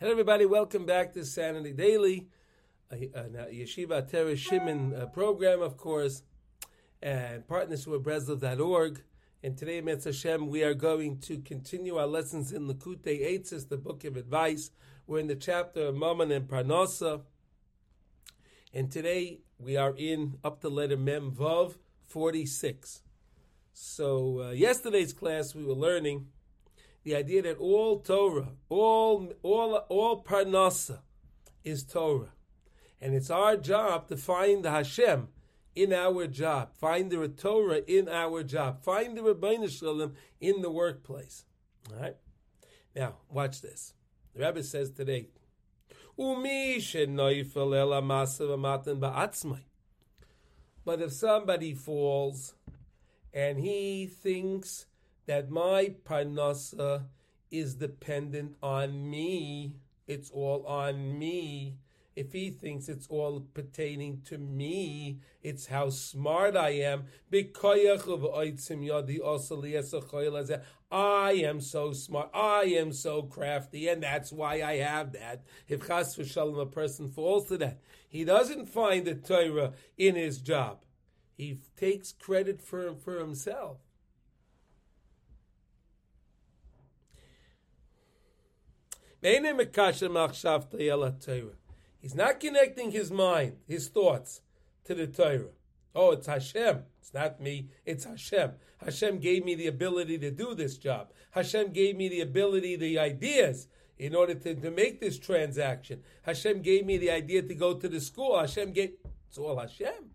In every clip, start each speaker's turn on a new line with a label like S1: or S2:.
S1: Hello, everybody. Welcome back to Sanity Daily, a, a, a Yeshiva Teres Shimon uh, program, of course, and partners with Breslov.org. And today, Metz Hashem, we are going to continue our lessons in Likutei Eitzes, the book of advice. We're in the chapter of Mammon and Parnasa. And today, we are in up to letter Mem Vav 46. So, uh, yesterday's class, we were learning the idea that all Torah, all all all parnasa is Torah, and it's our job to find the Hashem in our job, find the Torah in our job, find the Ribono Shel Olam in the workplace. All right. Now, watch this. The Rebbe says today, "Umi But if somebody falls and he thinks that my parnasa is dependent on me. It's all on me. If he thinks it's all pertaining to me, it's how smart I am. I am so smart. I am so crafty, and that's why I have that. If chas v'shalom a person falls to that, he doesn't find the Torah in his job. He takes credit for for himself. He's not connecting his mind, his thoughts to the Torah. Oh, it's Hashem. It's not me. It's Hashem. Hashem gave me the ability to do this job. Hashem gave me the ability, the ideas in order to, to make this transaction. Hashem gave me the idea to go to the school. Hashem gave, it's all Hashem.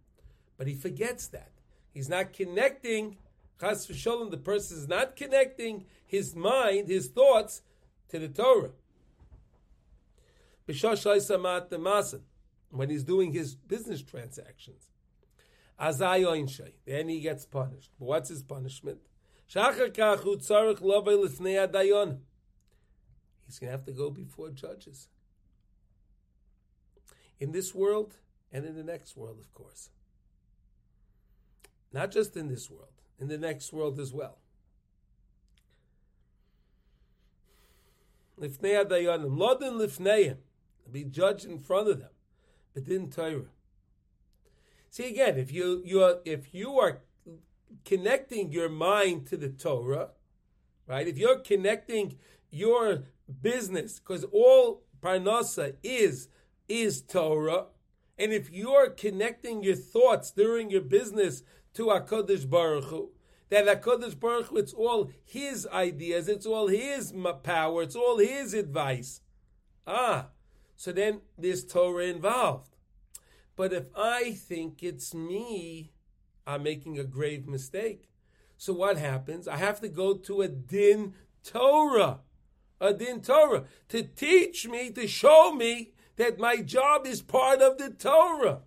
S1: But he forgets that. He's not connecting, chas v'sholem, the person is not connecting his mind, his thoughts to the Torah when he's doing his business transactions. Then he gets punished. But what's his punishment? He's going to have to go before judges. In this world and in the next world, of course. Not just in this world, in the next world as well. Lifnei adayonim. Lodin lifneim be judged in front of them, but didn't Torah. See again, if you you are if you are connecting your mind to the Torah, right? If you're connecting your business, because all parnasa is is Torah, and if you're connecting your thoughts during your business to Hakadosh Baruch Hu, that Hakadosh Baruch Hu, it's all His ideas, it's all His power, it's all His advice. Ah, so then there's Torah involved. But if I think it's me, I'm making a grave mistake. So what happens? I have to go to a din Torah, a din Torah, to teach me, to show me that my job is part of the Torah.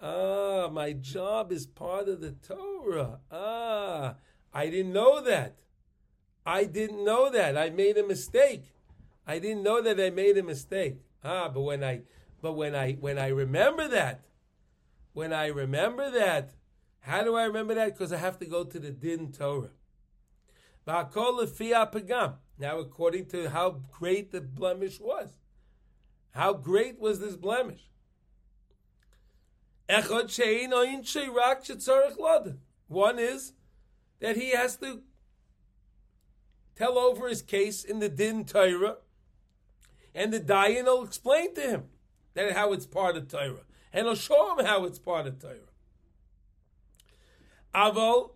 S1: Ah, my job is part of the Torah. Ah, I didn't know that. I didn't know that. I made a mistake. I didn't know that I made a mistake. Ah, but when I but when I when I remember that, when I remember that, how do I remember that? Because I have to go to the Din Torah. Now, according to how great the blemish was, how great was this blemish? One is that he has to tell over his case in the Din Torah and the Dayan will explain to him that how it's part of Torah, and he'll show him how it's part of Torah. Aval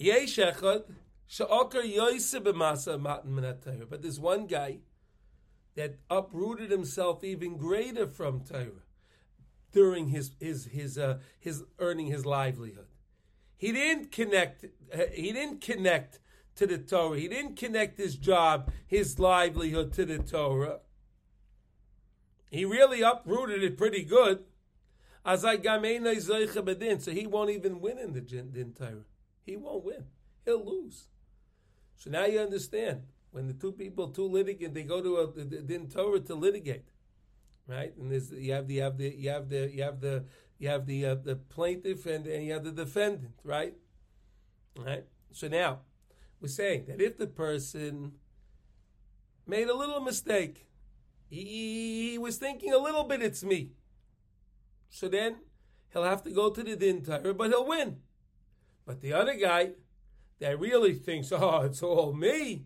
S1: she'okar yoyse b'masa matan But there's one guy that uprooted himself even greater from Torah during his his his uh, his earning his livelihood. He didn't connect. Uh, he didn't connect to the Torah. He didn't connect his job, his livelihood to the Torah. He really uprooted it pretty good. So he won't even win in the Din Torah. He won't win. He'll lose. So now you understand when the two people, two litigants, they go to a, the Din Torah to litigate, right? And you have the you have the you have the you have the you have the uh, the plaintiff and, and you have the defendant, right? Right. So now we're saying that if the person made a little mistake, he, he was thinking a little bit it's me. So then he'll have to go to the din Torah, but he'll win. But the other guy that really thinks, oh, it's all me,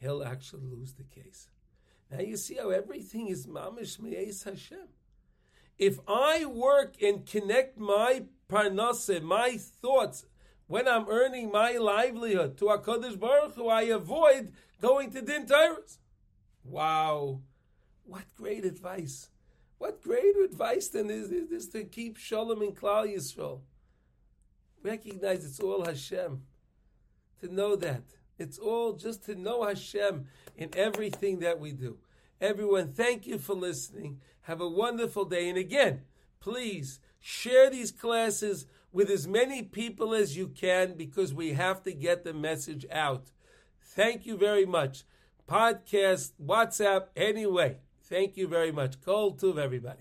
S1: he'll actually lose the case. Now you see how everything is mamish me'es Hashem. If I work and connect my parnasa, my thoughts, when I'm earning my livelihood to HaKadosh Baruch Hu, I avoid going to din Torahs. Wow. What great advice. What greater advice than is, is this to keep Shalom in Klal Yisrael? Recognize it's all Hashem. To know that. It's all just to know Hashem in everything that we do. Everyone, thank you for listening. Have a wonderful day. And again, please share these classes with as many people as you can because we have to get the message out. Thank you very much. Podcast, WhatsApp, anyway. Thank you very much. Kol Tuv, everybody.